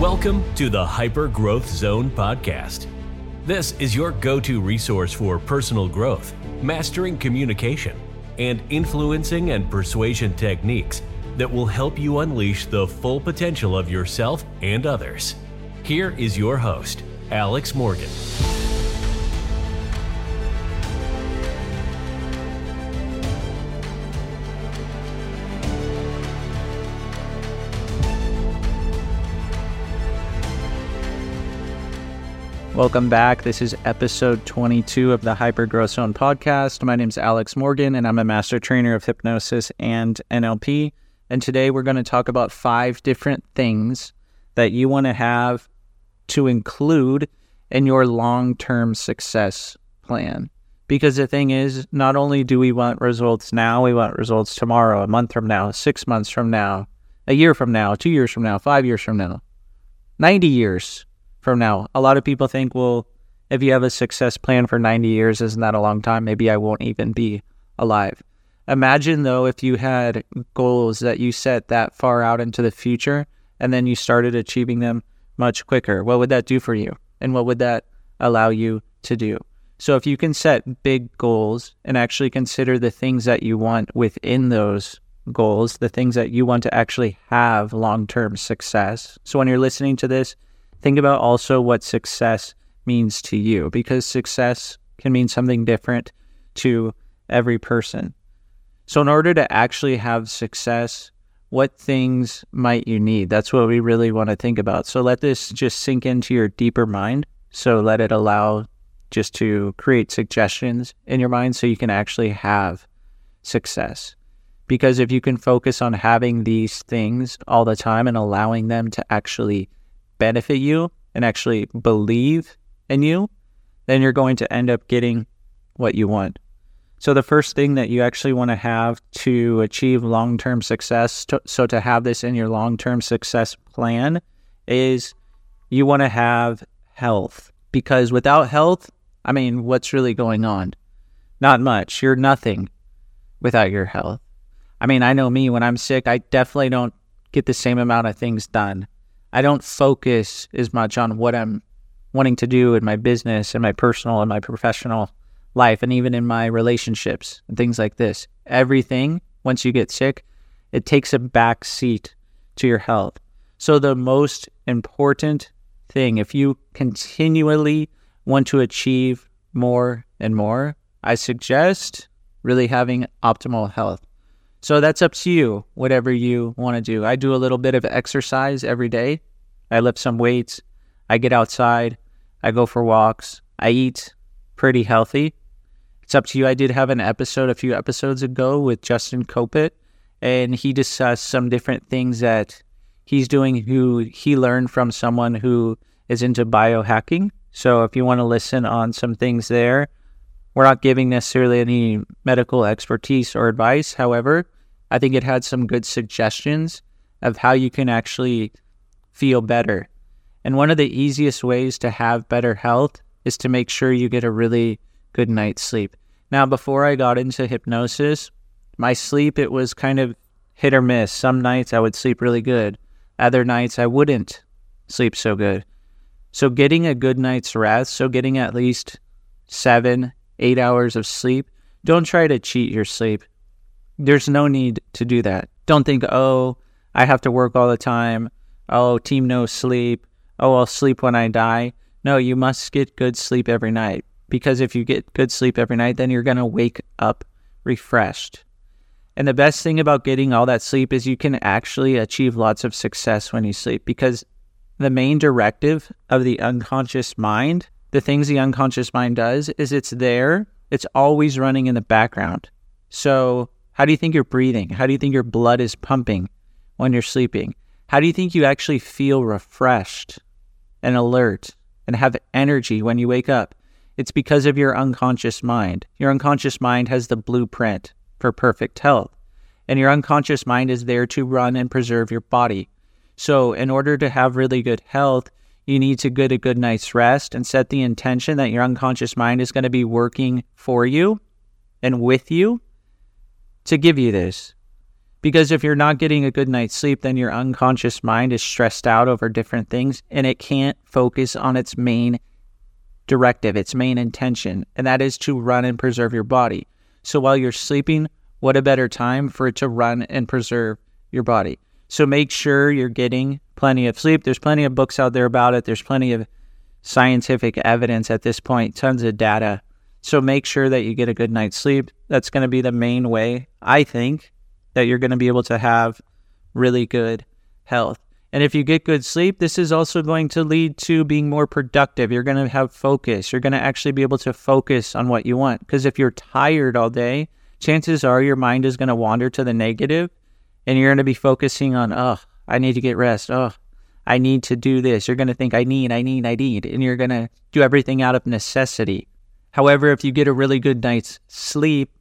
Welcome to the Hyper Growth Zone podcast. This is your go to resource for personal growth, mastering communication, and influencing and persuasion techniques that will help you unleash the full potential of yourself and others. Here is your host, Alex Morgan. Welcome back. This is episode 22 of the Hyper Growth Zone podcast. My name is Alex Morgan, and I'm a master trainer of hypnosis and NLP. And today we're going to talk about five different things that you want to have to include in your long term success plan. Because the thing is, not only do we want results now, we want results tomorrow, a month from now, six months from now, a year from now, two years from now, five years from now, 90 years from now. A lot of people think, well, if you have a success plan for 90 years, isn't that a long time? Maybe I won't even be alive. Imagine, though, if you had goals that you set that far out into the future and then you started achieving them much quicker. What would that do for you? And what would that allow you to do? So, if you can set big goals and actually consider the things that you want within those goals, the things that you want to actually have long term success. So, when you're listening to this, think about also what success means to you because success can mean something different to every person. So, in order to actually have success, what things might you need? That's what we really want to think about. So, let this just sink into your deeper mind. So, let it allow just to create suggestions in your mind so you can actually have success. Because if you can focus on having these things all the time and allowing them to actually benefit you and actually believe in you, then you're going to end up getting what you want. So, the first thing that you actually want to have to achieve long term success, to, so to have this in your long term success plan, is you want to have health. Because without health, I mean, what's really going on? Not much. You're nothing without your health. I mean, I know me, when I'm sick, I definitely don't get the same amount of things done. I don't focus as much on what I'm wanting to do in my business and my personal and my professional life and even in my relationships and things like this. Everything, once you get sick, it takes a back seat to your health. So, the most important thing, if you continually want to achieve more and more, I suggest really having optimal health. So that's up to you, whatever you want to do. I do a little bit of exercise every day. I lift some weights. I get outside. I go for walks. I eat pretty healthy. It's up to you. I did have an episode a few episodes ago with Justin Copit, and he discussed some different things that he's doing who he learned from someone who is into biohacking. So if you want to listen on some things there, we're not giving necessarily any medical expertise or advice. However, I think it had some good suggestions of how you can actually feel better. And one of the easiest ways to have better health is to make sure you get a really good night's sleep. Now, before I got into hypnosis, my sleep, it was kind of hit or miss. Some nights I would sleep really good, other nights I wouldn't sleep so good. So, getting a good night's rest, so getting at least seven, eight hours of sleep. Don't try to cheat your sleep. There's no need to do that. Don't think, oh, I have to work all the time. Oh, team no sleep. Oh, I'll sleep when I die. No, you must get good sleep every night because if you get good sleep every night, then you're going to wake up refreshed. And the best thing about getting all that sleep is you can actually achieve lots of success when you sleep because the main directive of the unconscious mind the things the unconscious mind does is it's there, it's always running in the background. So, how do you think you're breathing? How do you think your blood is pumping when you're sleeping? How do you think you actually feel refreshed and alert and have energy when you wake up? It's because of your unconscious mind. Your unconscious mind has the blueprint for perfect health, and your unconscious mind is there to run and preserve your body. So, in order to have really good health, you need to get a good night's rest and set the intention that your unconscious mind is going to be working for you and with you to give you this. Because if you're not getting a good night's sleep, then your unconscious mind is stressed out over different things and it can't focus on its main directive, its main intention, and that is to run and preserve your body. So while you're sleeping, what a better time for it to run and preserve your body. So make sure you're getting plenty of sleep. There's plenty of books out there about it. There's plenty of scientific evidence at this point, tons of data. So make sure that you get a good night's sleep. That's going to be the main way, I think, that you're going to be able to have really good health. And if you get good sleep, this is also going to lead to being more productive. You're going to have focus. You're going to actually be able to focus on what you want. Because if you're tired all day, chances are your mind is going to wander to the negative and you're going to be focusing on, oh, I need to get rest. Oh, I need to do this. You're going to think, I need, I need, I need. And you're going to do everything out of necessity. However, if you get a really good night's sleep,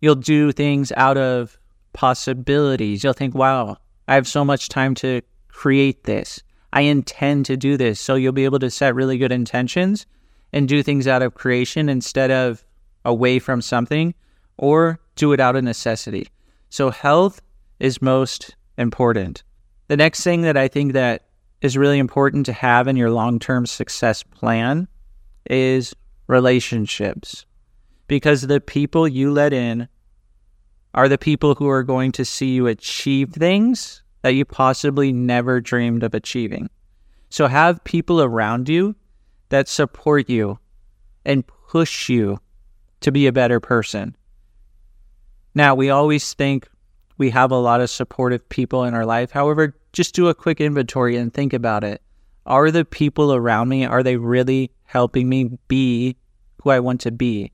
you'll do things out of possibilities. You'll think, wow, I have so much time to create this. I intend to do this. So you'll be able to set really good intentions and do things out of creation instead of away from something or do it out of necessity. So health is most important. The next thing that I think that is really important to have in your long-term success plan is relationships. Because the people you let in are the people who are going to see you achieve things that you possibly never dreamed of achieving. So have people around you that support you and push you to be a better person. Now, we always think we have a lot of supportive people in our life. However, just do a quick inventory and think about it. Are the people around me, are they really helping me be who I want to be?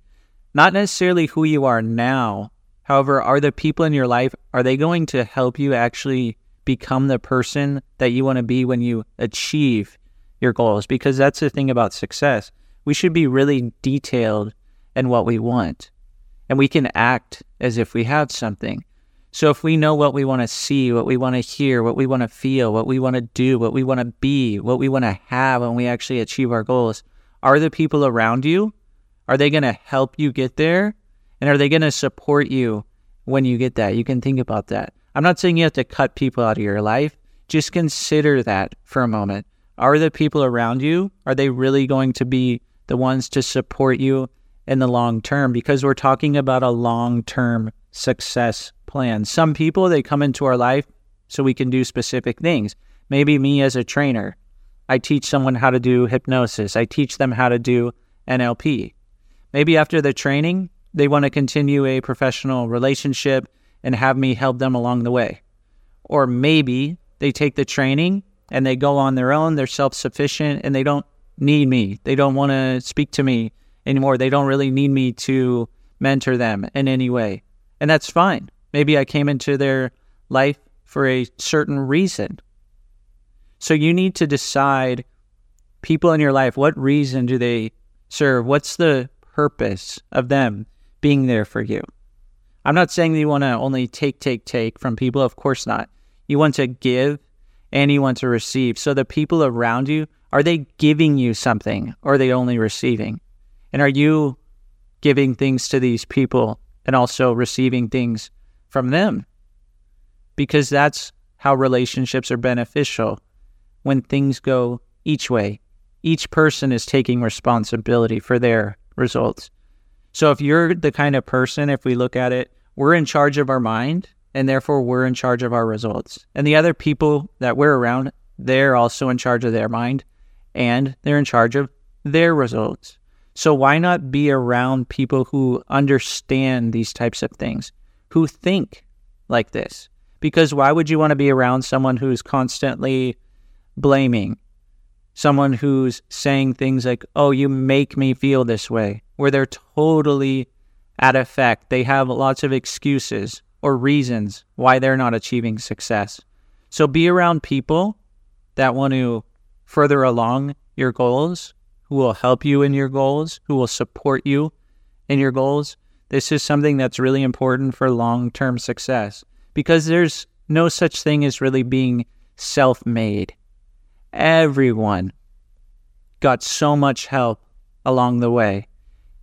Not necessarily who you are now, However, are the people in your life, are they going to help you actually become the person that you want to be when you achieve your goals? Because that's the thing about success. We should be really detailed in what we want. And we can act as if we have something. So if we know what we want to see, what we want to hear, what we want to feel, what we want to do, what we want to be, what we want to have when we actually achieve our goals, are the people around you, are they going to help you get there? And are they going to support you when you get that? You can think about that. I'm not saying you have to cut people out of your life. Just consider that for a moment. Are the people around you, are they really going to be the ones to support you in the long term? Because we're talking about a long term success plan. Some people, they come into our life so we can do specific things. Maybe me as a trainer, I teach someone how to do hypnosis, I teach them how to do NLP. Maybe after the training, they want to continue a professional relationship and have me help them along the way. Or maybe they take the training and they go on their own, they're self sufficient, and they don't need me. They don't want to speak to me anymore. They don't really need me to mentor them in any way. And that's fine. Maybe I came into their life for a certain reason. So you need to decide people in your life, what reason do they serve? What's the purpose of them? being there for you. I'm not saying that you want to only take, take, take from people. Of course not. You want to give and you want to receive. So the people around you, are they giving you something or are they only receiving? And are you giving things to these people and also receiving things from them? Because that's how relationships are beneficial when things go each way. Each person is taking responsibility for their results. So if you're the kind of person, if we look at it, we're in charge of our mind and therefore we're in charge of our results. And the other people that we're around, they're also in charge of their mind and they're in charge of their results. So why not be around people who understand these types of things, who think like this? Because why would you want to be around someone who's constantly blaming, someone who's saying things like, oh, you make me feel this way? where they're totally at effect. They have lots of excuses or reasons why they're not achieving success. So be around people that want to further along your goals, who will help you in your goals, who will support you in your goals. This is something that's really important for long term success because there's no such thing as really being self made. Everyone got so much help along the way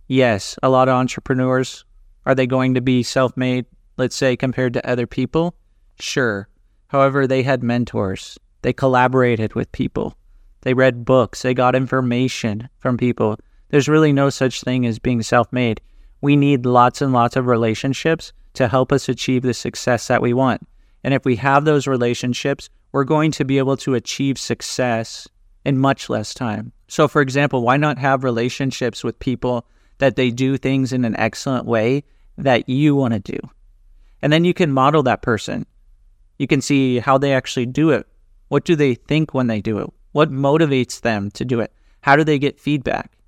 yes, a lot of entrepreneurs are they going to be self-made, let's say compared to other people? Sure. However, they had mentors. They collaborated with people. They read books. They got information from people. There's really no such thing as being self made. We need lots and lots of relationships to help us achieve the success that we want. And if we have those relationships, we're going to be able to achieve success in much less time. So, for example, why not have relationships with people that they do things in an excellent way that you want to do? And then you can model that person. You can see how they actually do it. What do they think when they do it? What motivates them to do it? How do they get feedback?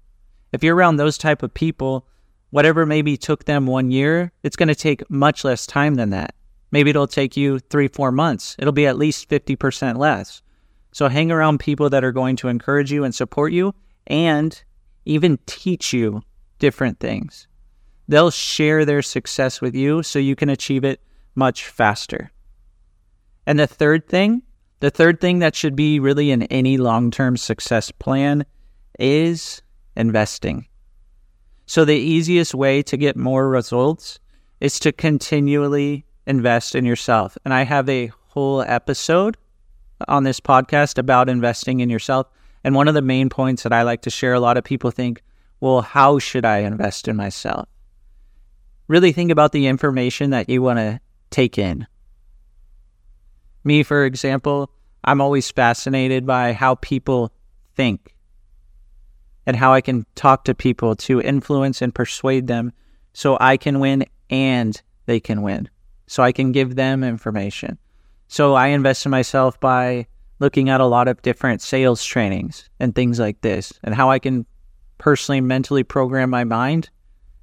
If you're around those type of people, whatever maybe took them one year, it's going to take much less time than that. Maybe it'll take you three, four months. It'll be at least 50% less. So hang around people that are going to encourage you and support you and even teach you different things. They'll share their success with you so you can achieve it much faster. And the third thing, the third thing that should be really in any long term success plan is investing. So, the easiest way to get more results is to continually invest in yourself. And I have a whole episode on this podcast about investing in yourself. And one of the main points that I like to share, a lot of people think, well, how should I invest in myself? Really think about the information that you want to take in. Me, for example, I'm always fascinated by how people think and how I can talk to people to influence and persuade them so I can win and they can win. So I can give them information. So I invest in myself by looking at a lot of different sales trainings and things like this and how I can personally mentally program my mind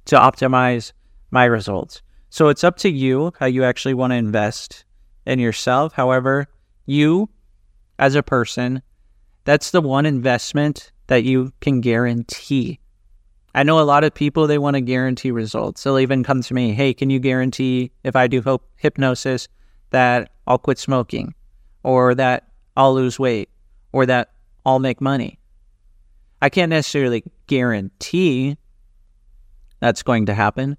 to optimize my results. So it's up to you how you actually want to invest in yourself. However, you as a person, that's the one investment that you can guarantee. I know a lot of people, they want to guarantee results. They'll even come to me, hey, can you guarantee if I do hypnosis that I'll quit smoking or that I'll lose weight or that I'll make money? I can't necessarily guarantee that's going to happen.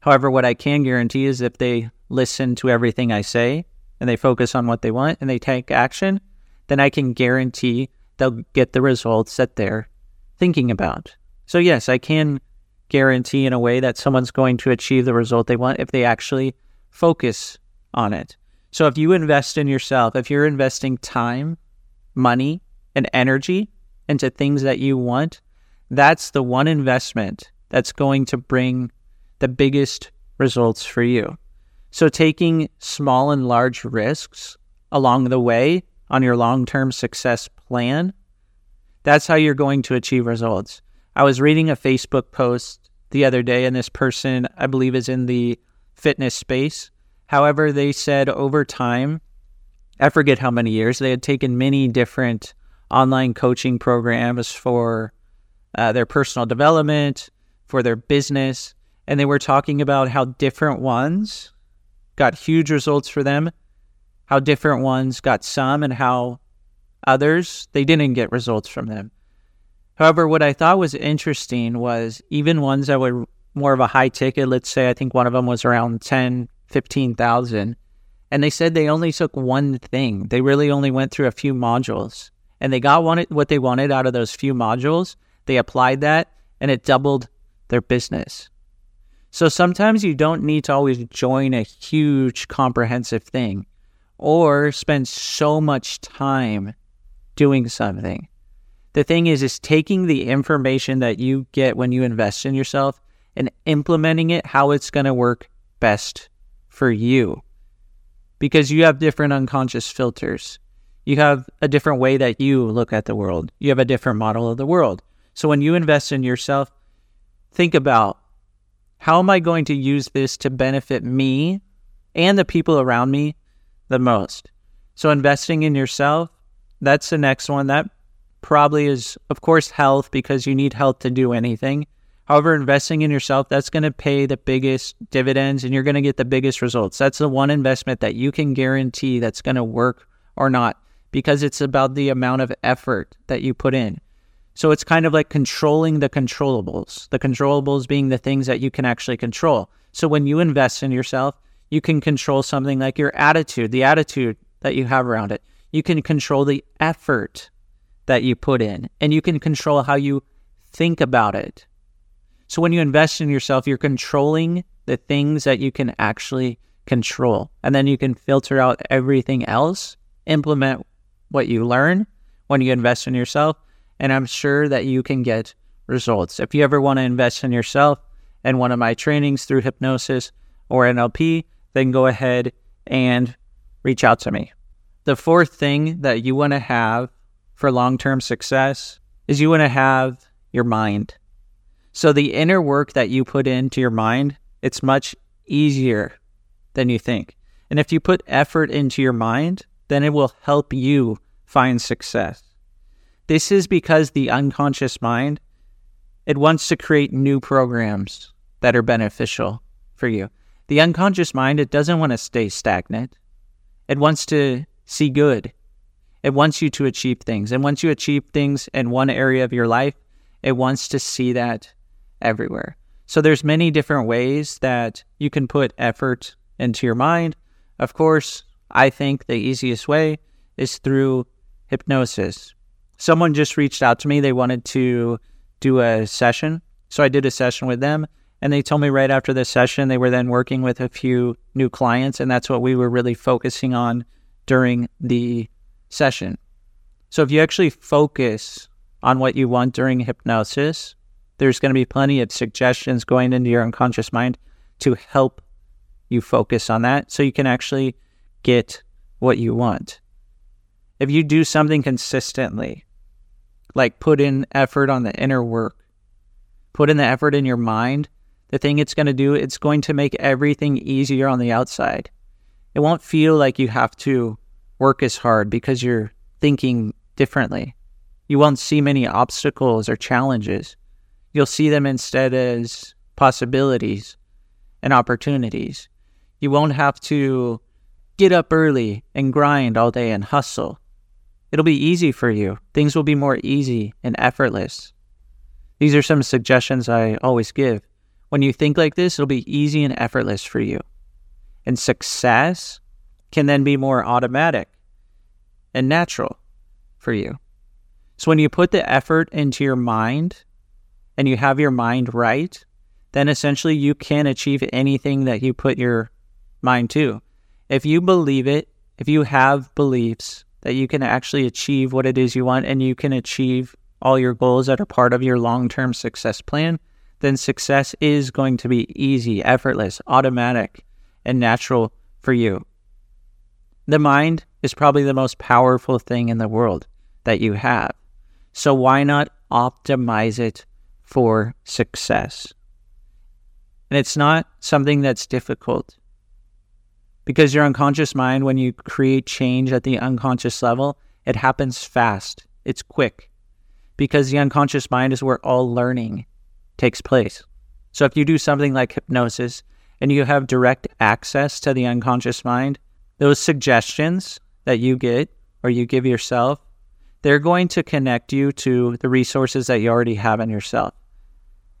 However, what I can guarantee is if they listen to everything I say and they focus on what they want and they take action, then I can guarantee they'll get the results that they're thinking about. So, yes, I can guarantee in a way that someone's going to achieve the result they want if they actually focus on it. So, if you invest in yourself, if you're investing time, money, and energy into things that you want, that's the one investment that's going to bring the biggest results for you. So, taking small and large risks along the way on your long term success plan, that's how you're going to achieve results. I was reading a Facebook post the other day, and this person, I believe, is in the fitness space. However, they said over time, I forget how many years, they had taken many different online coaching programs for uh, their personal development, for their business. And they were talking about how different ones got huge results for them, how different ones got some, and how Others, they didn't get results from them. However, what I thought was interesting was even ones that were more of a high ticket, let's say I think one of them was around 10, 15,000, and they said they only took one thing. They really only went through a few modules and they got what they wanted out of those few modules. They applied that and it doubled their business. So sometimes you don't need to always join a huge comprehensive thing or spend so much time doing something. The thing is, is taking the information that you get when you invest in yourself and implementing it how it's going to work best for you. Because you have different unconscious filters. You have a different way that you look at the world. You have a different model of the world. So when you invest in yourself, think about how am I going to use this to benefit me and the people around me the most? So investing in yourself that's the next one. That probably is, of course, health because you need health to do anything. However, investing in yourself, that's going to pay the biggest dividends and you're going to get the biggest results. That's the one investment that you can guarantee that's going to work or not because it's about the amount of effort that you put in. So it's kind of like controlling the controllables, the controllables being the things that you can actually control. So when you invest in yourself, You can control something like your attitude, the attitude that you have around it. You can control the effort that you put in, and you can control how you think about it. So when you invest in yourself, you're controlling the things that you can actually control. And then you can filter out everything else, implement what you learn when you invest in yourself. And I'm sure that you can get results. If you ever want to invest in yourself and one of my trainings through hypnosis or NLP, then go ahead and reach out to me. The fourth thing that you want to have for long term success is you want to have your mind. So the inner work that you put into your mind, it's much easier than you think. And if you put effort into your mind, then it will help you find success. This is because the unconscious mind, it wants to create new programs that are beneficial for you. The unconscious mind, it doesn't want to stay stagnant. It wants to see good. It wants you to achieve things. And once you achieve things in one area of your life, it wants to see that everywhere. So there's many different ways that you can put effort into your mind. Of course, I think the easiest way is through hypnosis. Someone just reached out to me. They wanted to do a session. So I did a session with them. And they told me right after the session, they were then working with a few new clients. And that's what we were really focusing on during the session. So if you actually focus on what you want during hypnosis, there's going to be plenty of suggestions going into your unconscious mind to help you focus on that so you can actually get what you want. If you do something consistently, like put in effort on the inner work, put in the effort in your mind, the thing it's going to do, it's going to make everything easier on the outside. It won't feel like you have to work as hard because you're thinking differently. You won't see many obstacles or challenges. You'll see them instead as possibilities and opportunities. You won't have to get up early and grind all day and hustle. It'll be easy for you. Things will be more easy and effortless. These are some suggestions I always give. When you think like this, it'll be easy and effortless for you. And success can then be more automatic and natural for you. So when you put the effort into your mind and you have your mind right, then essentially you can achieve anything that you put your mind to. If you believe it, if you have beliefs that you can actually achieve what it is you want and you can achieve all your goals that are part of your long term success plan, then success is going to be easy, effortless, automatic, and natural for you. The mind is probably the most powerful thing in the world that you have. So why not optimize it for success? And it's not something that's difficult because your unconscious mind, when you create change at the unconscious level, it happens fast, it's quick because the unconscious mind is where all learning takes place. So if you do something like hypnosis and you have direct access to the unconscious mind, those suggestions that you get or you give yourself, they're going to connect you to the resources that you already have in yourself.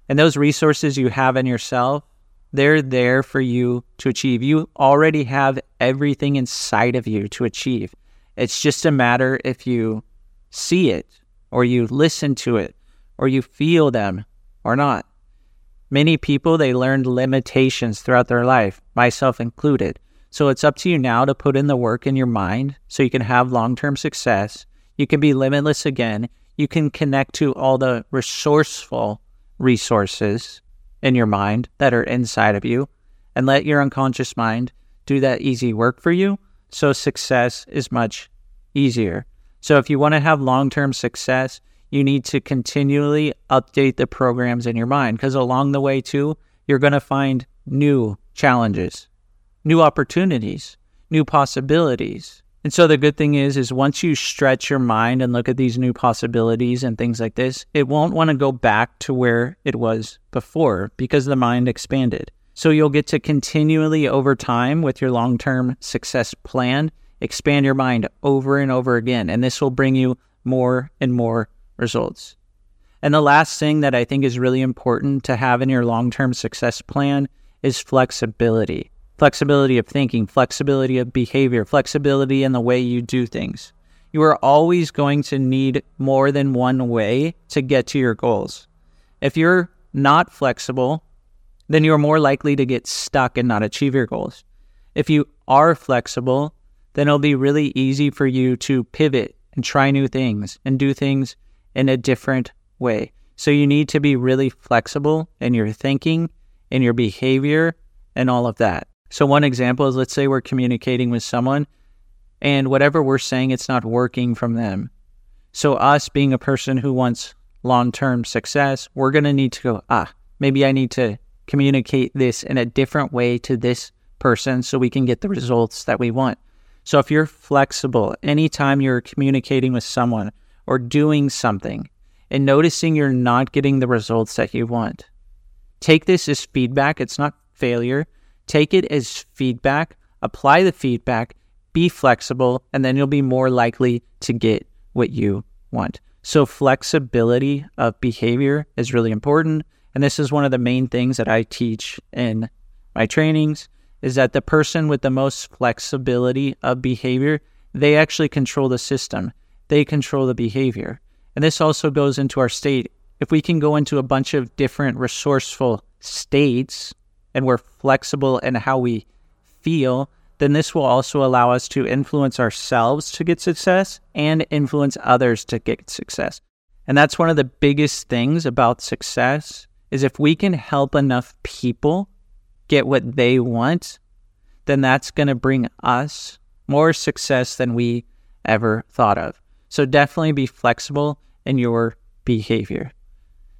And those resources you have in yourself, they're there for you to achieve. You already have everything inside of you to achieve. It's just a matter if you see it or you listen to it or you feel them or not. Many people, they learned limitations throughout their life, myself included. So it's up to you now to put in the work in your mind so you can have long term success. You can be limitless again. You can connect to all the resourceful resources in your mind that are inside of you and let your unconscious mind do that easy work for you. So success is much easier. So if you want to have long term success, you need to continually update the programs in your mind because along the way, too, you're going to find new challenges new opportunities, new possibilities. And so the good thing is is once you stretch your mind and look at these new possibilities and things like this, it won't want to go back to where it was before because the mind expanded. So you'll get to continually over time with your long-term success plan expand your mind over and over again and this will bring you more and more results. And the last thing that I think is really important to have in your long-term success plan is flexibility. Flexibility of thinking, flexibility of behavior, flexibility in the way you do things. You are always going to need more than one way to get to your goals. If you're not flexible, then you're more likely to get stuck and not achieve your goals. If you are flexible, then it'll be really easy for you to pivot and try new things and do things in a different way. So you need to be really flexible in your thinking, in your behavior, and all of that. So, one example is let's say we're communicating with someone and whatever we're saying, it's not working from them. So, us being a person who wants long term success, we're going to need to go, ah, maybe I need to communicate this in a different way to this person so we can get the results that we want. So, if you're flexible, anytime you're communicating with someone or doing something and noticing you're not getting the results that you want, take this as feedback. It's not failure. Take it as feedback, apply the feedback, be flexible, and then you'll be more likely to get what you want. So, flexibility of behavior is really important. And this is one of the main things that I teach in my trainings is that the person with the most flexibility of behavior, they actually control the system. They control the behavior. And this also goes into our state. If we can go into a bunch of different resourceful states and we're flexible in how we feel, then this will also allow us to influence ourselves to get success and influence others to get success. And that's one of the biggest things about success is if we can help enough people get what they want, then that's going to bring us more success than we ever thought of. So definitely be flexible in your behavior.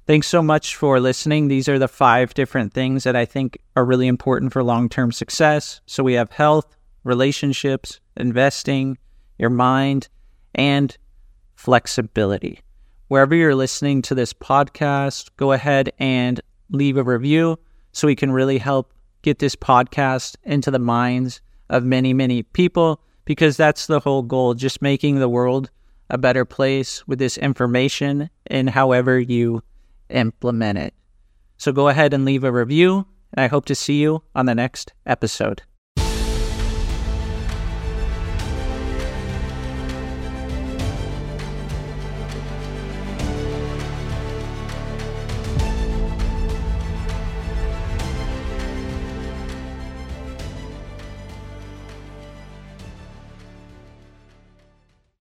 Thanks so much for listening. These are the five different things that I think are really important for long term success. So we have health, relationships, investing, your mind, and flexibility. Wherever you're listening to this podcast, go ahead and leave a review so we can really help get this podcast into the minds of many, many people because that's the whole goal, just making the world a better place with this information and however you implement it. So go ahead and leave a review, and I hope to see you on the next episode.